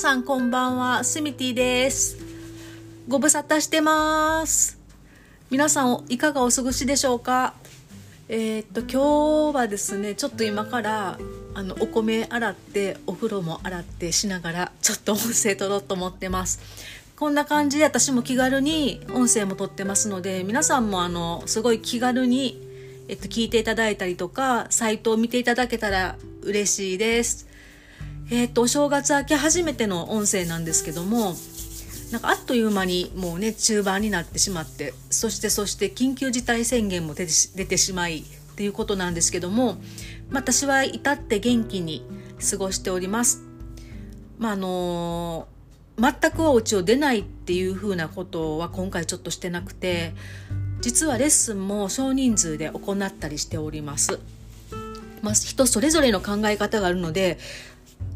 さんこんばんは、スミティです。ご無沙汰してます。皆さんいかがお過ごしでしょうか？えー、っと、今日はですね、ちょっと今からあのお米洗ってお風呂も洗ってしながらちょっと音声取ろうと思ってますこんな感じで私も気軽に音声も撮ってますので皆さんもあのすごい気軽に、えっと、聞いていただいたりとかサイトを見ていただけたら嬉しいですえっとお正月明け初めての音声なんですけどもなんかあっという間にもうね中盤になってしまってそしてそして緊急事態宣言も出てしまいっていうことなんですけども私は至って元気に過ごしております。まあ、あの全くお家を出ないっていうふうなことは今回ちょっとしてなくて実はレッスンも少人数で行ったりしております。まあ、人それぞれの考え方があるので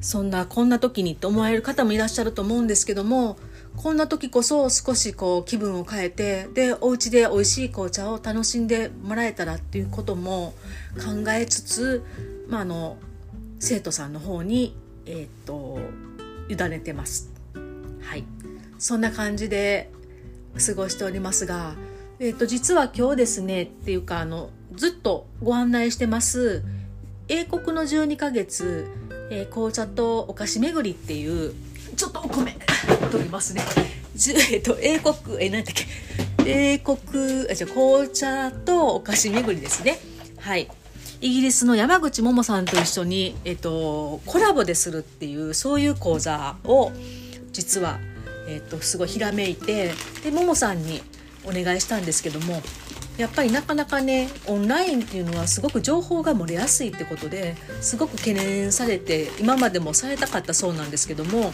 そんなこんな時にって思われる方もいらっしゃると思うんですけどもこんな時こそ少しこう気分を変えてでお家で美味しい紅茶を楽しんでもらえたらっていうことも考えつつ、まあ、あの生徒さんの方に、えー、っと委ねてます。はい、そんな感じで過ごしておりますが、えー、っと実は今日ですねっていうかあのずっとご案内してます英国の12ヶ月、えー、紅茶とお菓子巡りっていうちょっとお米 取りますね。えっと、英国、え、何だっけ。英国、あ、じゃ紅茶とお菓子巡りですね。はい。イギリスの山口桃さんと一緒に、えっと、コラボでするっていう、そういう講座を、実は、えっと、すごいひらめいて、で、桃さんにお願いしたんですけども、やっぱりなかなかねオンラインっていうのはすごく情報が漏れやすいってことですごく懸念されて今までもされたかったそうなんですけども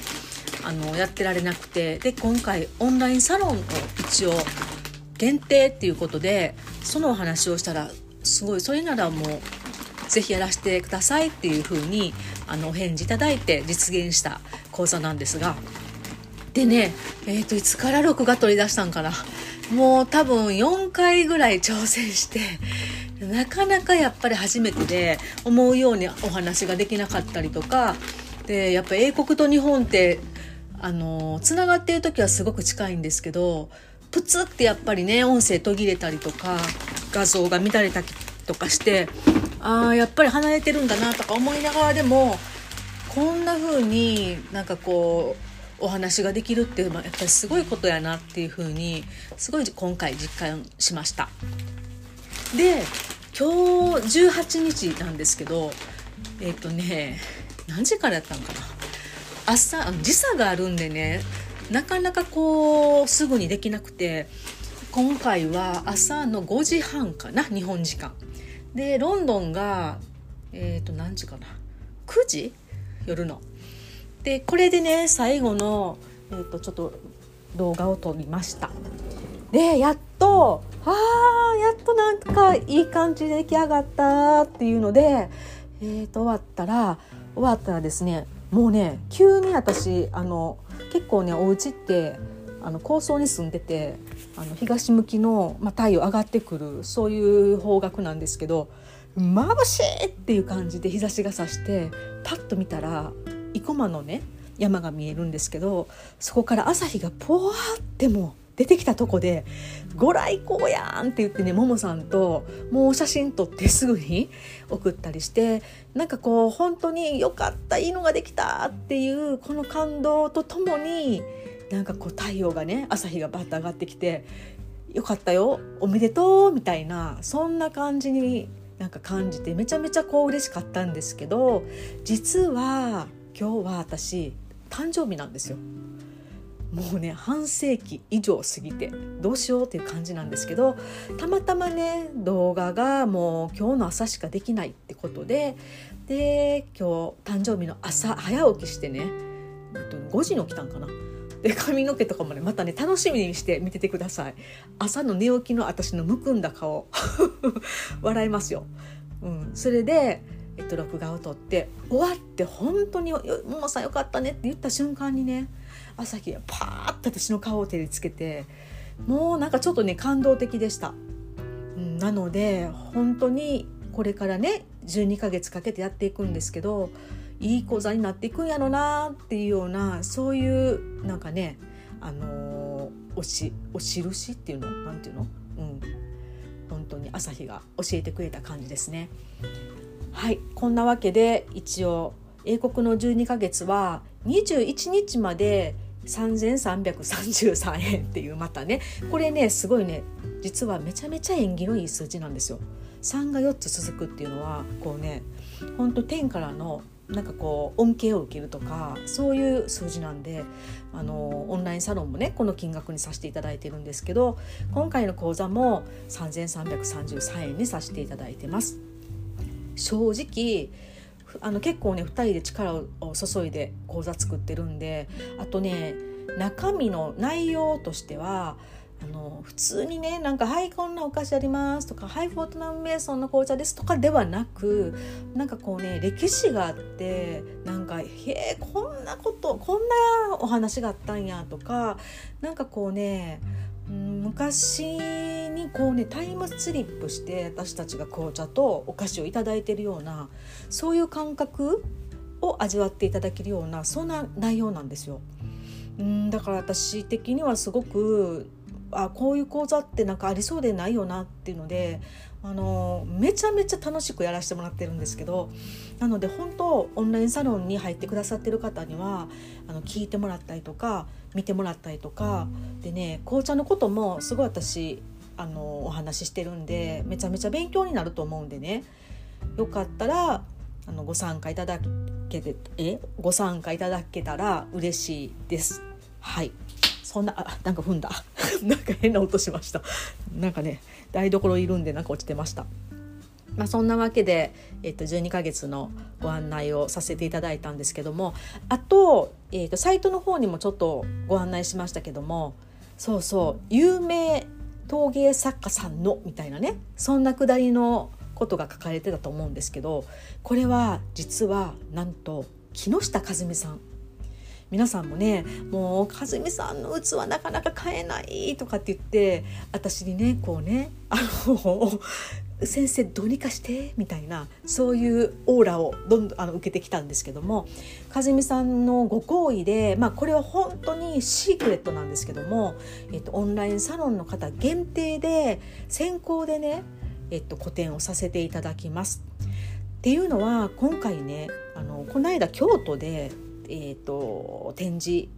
あのやってられなくてで今回オンラインサロンを一応限定っていうことでそのお話をしたらすごいそれならもうぜひやらせてくださいっていうふうにあのお返事いただいて実現した講座なんですが。でねえっ、ー、といつから録画取り出したんかな。もう多分4回ぐらい挑戦してなかなかやっぱり初めてで思うようにお話ができなかったりとかでやっぱ英国と日本ってあのつながっている時はすごく近いんですけどプツってやっぱりね音声途切れたりとか画像が乱れたりとかしてああやっぱり離れてるんだなとか思いながらでもこんな風になんかこうお話ができるっていうのはやっぱりすごいことやなっていうふうにすごい今回実感しました。で今日18日なんですけどえっ、ー、とね何時からやったんかな。朝時差があるんでねなかなかこうすぐにできなくて今回は朝の5時半かな日本時間。でロンドンがえっ、ー、と何時かな。9時？夜の。でこれでね最後の、えーと、ちょっと動画を撮りました。でやっとあやっとなんかいい感じで出来上がったっていうので、えー、と終わったら終わったらですねもうね急に私あの結構ねお家ってあの高層に住んでてあの東向きの、ま、太陽上がってくるそういう方角なんですけど眩しいっていう感じで日差しがさしてパッと見たら生駒のね山が見えるんですけどそこから朝日がポワーっても出てきたとこで「ご来光やん!」って言ってねももさんともう写真撮ってすぐに送ったりしてなんかこう本当によかったいいのができたっていうこの感動とともになんかこう太陽がね朝日がバッと上がってきて「よかったよおめでとう」みたいなそんな感じになんか感じてめちゃめちゃこう嬉しかったんですけど実は今日は私誕生日なんですよ。もうね半世紀以上過ぎてどうしようっていう感じなんですけどたまたまね動画がもう今日の朝しかできないってことでで今日誕生日の朝早起きしてね5時に起きたんかな。で髪の毛とかもねまたね楽しみにして見ててください。朝の寝起きの私のむくんだ顔。笑いますよ、うん、それでえっと、録画を撮って終わって本当に「ももさんよかったね」って言った瞬間にね朝日がパーッと私の顔を照りつけてもうなんかちょっとね感動的でした。うん、なので本当にこれからね12ヶ月かけてやっていくんですけどいい講座になっていくんやろなっていうようなそういうなんかねあのおしお印っていうの？なんていうの？うん本当に朝日が教えてくれた感じですね。はいこんなわけで一応英国の12ヶ月は21日まで3333円っていうまたねこれねすごいね実はめちゃめちゃ縁起のいい数字なんですよ。3が4つ続くっていうのはこうねほんと天からのなんかこう恩恵を受けるとかそういう数字なんであのオンラインサロンもねこの金額にさせていただいてるんですけど今回の講座も3333円にさせていただいてます。正直あの結構ね2人で力を注いで講座作ってるんであとね中身の内容としてはあの普通にねなんか「はいこんなお菓子あります」とか「はいフォートナムメイソンの紅茶です」とかではなくなんかこうね歴史があってなんか「へえこんなことこんなお話があったんや」とかなんかこうね昔にこうねタイムスリップして私たちが紅茶とお菓子を頂いてるようなそういう感覚を味わっていただけるようなそんな内容なんですよ。うんだから私的にはすごくあこういう講座ってなんかありそうでないよなっていうのであのめちゃめちゃ楽しくやらせてもらってるんですけどなので本当オンラインサロンに入ってくださってる方にはあの聞いてもらったりとか見てもらったりとかでね紅茶のこともすごい私あのお話ししてるんでめちゃめちゃ勉強になると思うんでね。よかったらあのご参加いただけてえ？ご参加いただけたら嬉しいです。はい。そんなあなんか踏んだ。なんか変な音しました。なんかね台所いるんでなんか落ちてましたまあ、そんなわけで、えっと、12ヶ月のご案内をさせていただいたんですけどもあと,、えっとサイトの方にもちょっとご案内しましたけどもそうそう有名陶芸作家さんのみたいなねそんなくだりのことが書かれてたと思うんですけどこれは実はなんと木下和美さん皆さんもねもう和美さんの器なかなか買えないとかって言って私にねこうねあの 先生どうにかしてみたいなそういうオーラをどんどんあの受けてきたんですけども和美さんのご好意で、まあ、これは本当にシークレットなんですけども、えっと、オンラインサロンの方限定で先行でね、えっと、個展をさせていただきます。っていうのは今回ねあのこの間京都でえーと、展示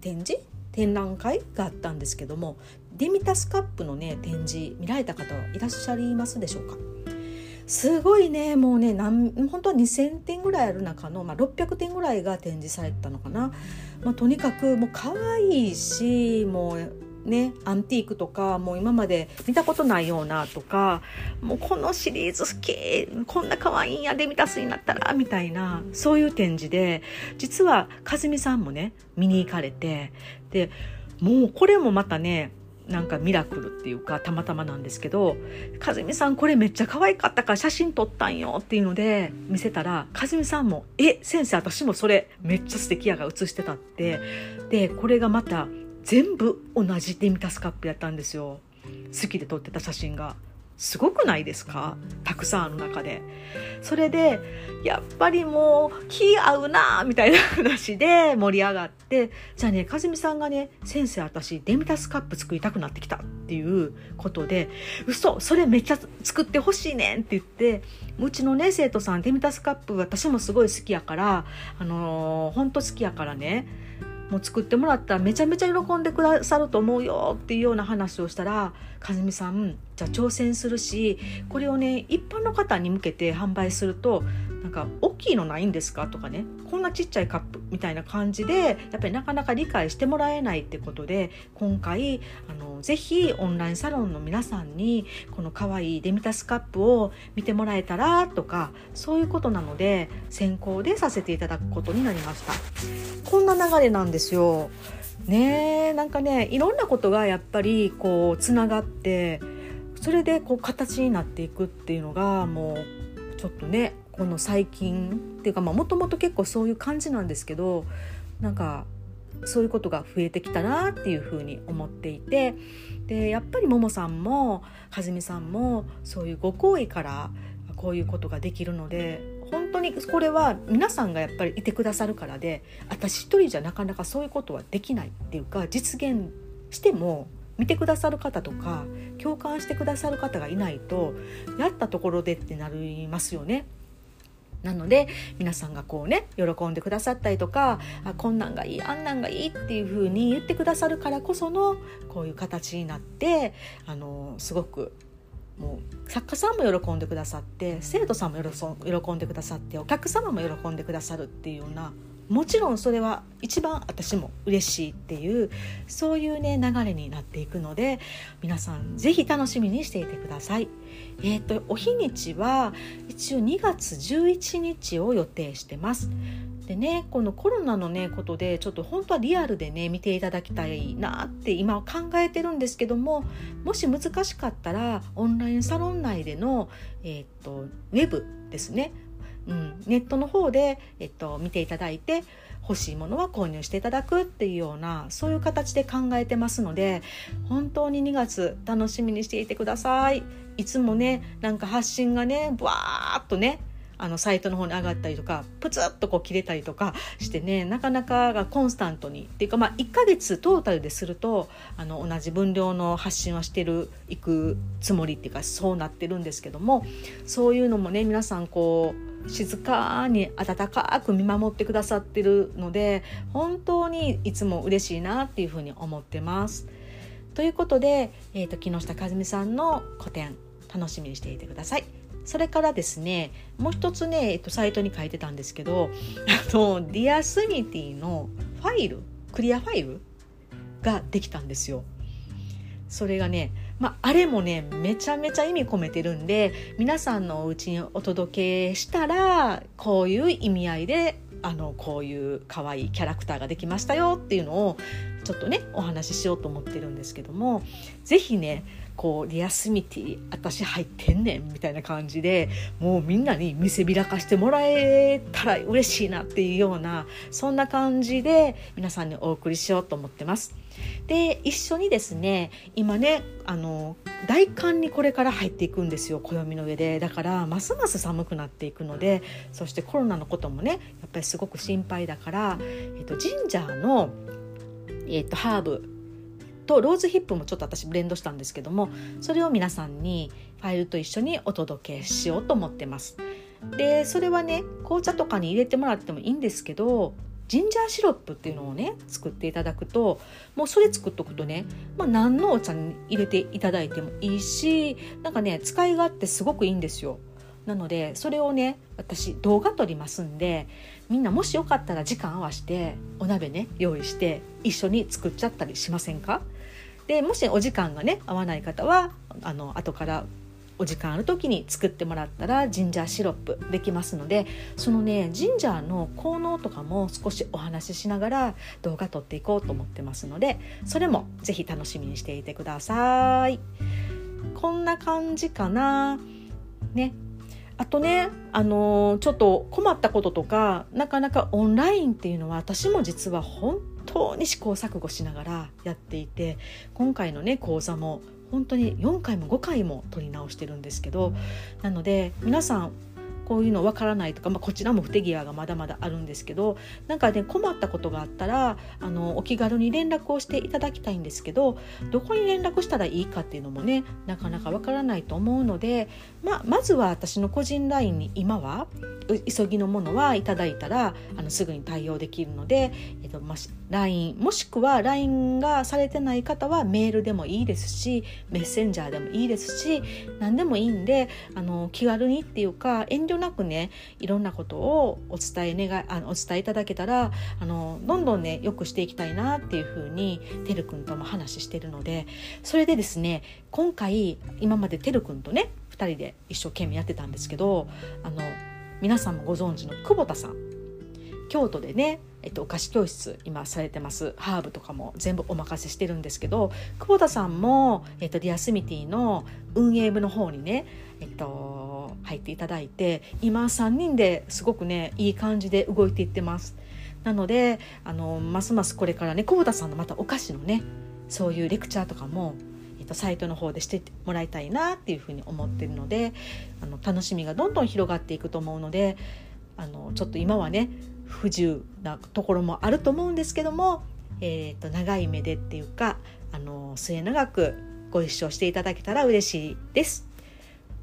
展示？展覧会があったんですけどもデミタスカップのね展示見られた方はいらっしゃいますでしょうか？すごいねもうねなん本当は2,000点ぐらいある中の、まあ、600点ぐらいが展示されたのかな、まあ、とにかくもう可愛いしもうね、アンティークとかもう今まで見たことないようなとかもうこのシリーズ好きこんな可愛いんやデミタスになったらみたいなそういう展示で実は和美さんもね見に行かれてでもうこれもまたねなんかミラクルっていうかたまたまなんですけど「和美さんこれめっちゃ可愛かったから写真撮ったんよ」っていうので見せたら和美さんも「え先生私もそれめっちゃ素敵やが写してた」って。でこれがまた全部同じデミタスカップやったんですよ。好きで撮ってた写真が。すごくないですか？たくさんある中で。それでやっぱりもう気合うなみたいな話で盛り上がってじゃあね和美さんがね先生私デミタスカップ作りたくなってきたっていうことで嘘それめっちゃ作ってほしいねんって言ってうちのね生徒さんデミタスカップ私もすごい好きやからあのー、ほんと好きやからねもう作ってもらったらめちゃめちゃ喜んでくださると思うよっていうような話をしたら和美さんじゃあ挑戦するしこれをね一般の方に向けて販売するとなんか大きいのないんですか？とかね。こんなちっちゃいカップみたいな感じでやっぱりなかなか理解してもらえないってことで今回あのぜひオンラインサロンの皆さんにこの可愛いデミタスカップを見てもらえたらとかそういうことなので先行でさせていただくことになりました。こんな流れなんですよ。ねなんかねいろんなことがやっぱりこうつながってそれでこう形になっていくっていうのがもうちょっとねこの最近っていうかもともと結構そういう感じなんですけどなんかそういうことが増えてきたなっていうふうに思っていてでやっぱりももさんもはじめさんもそういうご好意からこういうことができるので本当にこれは皆さんがやっぱりいてくださるからで私一人じゃなかなかそういうことはできないっていうか実現しても見てくださる方とか共感してくださる方がいないとやったところでってなりますよね。なので皆さんがこうね喜んでくださったりとかあこんなんがいいあんなんがいいっていう風に言ってくださるからこそのこういう形になってあのすごくもう作家さんも喜んでくださって生徒さんも喜んでくださってお客様も喜んでくださるっていうようなもちろんそれは一番私も嬉しいっていうそういうね流れになっていくので皆さん是非楽しみにしていてください。えーと、お日にちは一応2月11日を予定してます。でねこのコロナのねことでちょっと本当はリアルでね見ていただきたいなって今は考えてるんですけどももし難しかったらオンラインサロン内での、えーと、ウェブですねうん、ネットの方で、えっと、見ていただいて欲しいものは購入していただくっていうようなそういう形で考えてますので本当に2月楽しみにしていてください。いつもねなんか発信がねバーっとねあのサイトの方に上がったりとかプツッとこう切れたりとかしてねなかなかがコンスタントにっていうかまあ1ヶ月トータルでするとあの同じ分量の発信はしてるいくつもりっていうかそうなってるんですけどもそういうのもね皆さんこう静かに温かく見守ってくださってるので本当にいつも嬉しいなっていうふうに思ってます。ということで、えーと、木下和美さんの個展楽しみにしていてください。それからですねもう一つね、えっと、サイトに書いてたんですけどあのディアスミティのファイルクリアファイルができたんですよ。それがね、まあ、あれもねめちゃめちゃ意味込めてるんで皆さんのお家にお届けしたらこういう意味合いであのこういう可愛いキャラクターができましたよっていうのをちょっとねお話ししようと思ってるんですけども是非ねこうリアスミティ私入ってんねんみたいな感じでもうみんなに見せびらかしてもらえたら嬉しいなっていうようなそんな感じで皆さんにお送りしようと思ってます。で一緒にですね今ねあの大寒にこれから入っていくんですよ暦の上でだからますます寒くなっていくのでそしてコロナのこともねやっぱりすごく心配だから、えっと、ジンジャーの、えっと、ハーブとローズヒップもちょっと私ブレンドしたんですけどもそれを皆さんにファイルと一緒にお届けしようと思ってます。でそれはね紅茶とかに入れてもらってもいいんですけどジンジャーシロップっていうのをね作っていただくともうそれ作っとくとね、まあ、何のお茶に入れていただいてもいいしなんかね使い勝手すごくいいんですよ。なのでそれをね私動画撮りますんでみんなもしよかったら時間合わせてお鍋ね用意して一緒に作っちゃったりしませんか？でもしお時間がね合わない方はあの後からお時間ある時に作ってもらったらジンジャーシロップできますのでそのねジンジャーの効能とかも少しお話ししながら動画撮っていこうと思ってますのでそれも是非楽しみにしていてください。こんな感じかな。ね。あとね、あのー、ちょっと困ったこととかなかなかオンラインっていうのは私も実は本当に試行錯誤しながらやっていて今回のね講座も本当に4回も5回も取り直してるんですけどなので皆さんこういうのわからないとか、まあ、こちらも不手際がまだまだあるんですけどなんかね困ったことがあったらあのお気軽に連絡をしていただきたいんですけどどこに連絡したらいいかっていうのもねなかなかわからないと思うので、まあ、まずは私の個人 LINE に今は急ぎのものはいただいたらあのすぐに対応できるので、えっとま LINE もしくは LINE がされてない方はメールでもいいですしメッセンジャーでもいいですし何でもいいんであの気軽にっていうか遠慮なくねいろんなことをお伝え願いあのお伝えいただけたらあのどんどんねよくしていきたいなっていうふうにてるくんとも話してるのでそれでですね今回今までてるくんとね2人で一生懸命やってたんですけどあの皆さんもご存知の久保田さん。京都でねえっと、お菓子教室今されてますハーブとかも全部お任せしてるんですけど久保田さんも、えっと、ディアスミティの運営部の方にね、えっと、入っていただいて今3人ですごくねいい感じで動いていってます。なのであのますますこれからね久保田さんのまたお菓子のねそういうレクチャーとかもサイトの方でしてもらいたいなっていうふうに思ってるのであの楽しみがどんどん広がっていくと思うのであのちょっと今はね不自由なところもあると思うんですけども、えーと、長い目でっていうかあの末永くご一緒していただけたら嬉しいです。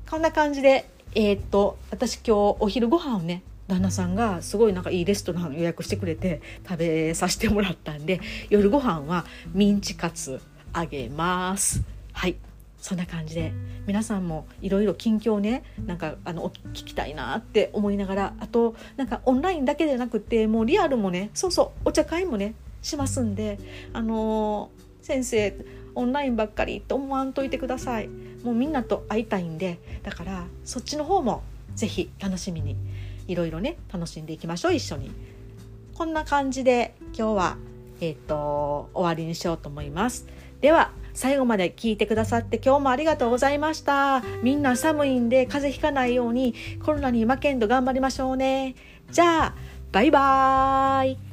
こんな感じで、えーと、私今日お昼ご飯をね旦那さんがすごいなんかいいレストラン予約してくれて食べさせてもらったんで夜ご飯はミンチカツあげます。はいそんな感じで皆さんもいろいろ近況ねなんかあの聞きたいなって思いながらあとなんかオンラインだけでなくてもうリアルもねそうそうお茶会もねしますんであのー、先生オンラインばっかりと思わんといてください。もうみんなと会いたいんでだからそっちの方も是非楽しみにいろいろね楽しんでいきましょう一緒に。こんな感じで今日はえっ、ー、と終わりにしようと思います。では最後まで聞いてくださって今日もありがとうございました。みんな寒いんで風邪ひかないようにコロナに負けんと頑張りましょうね。じゃあ、バイバーイ。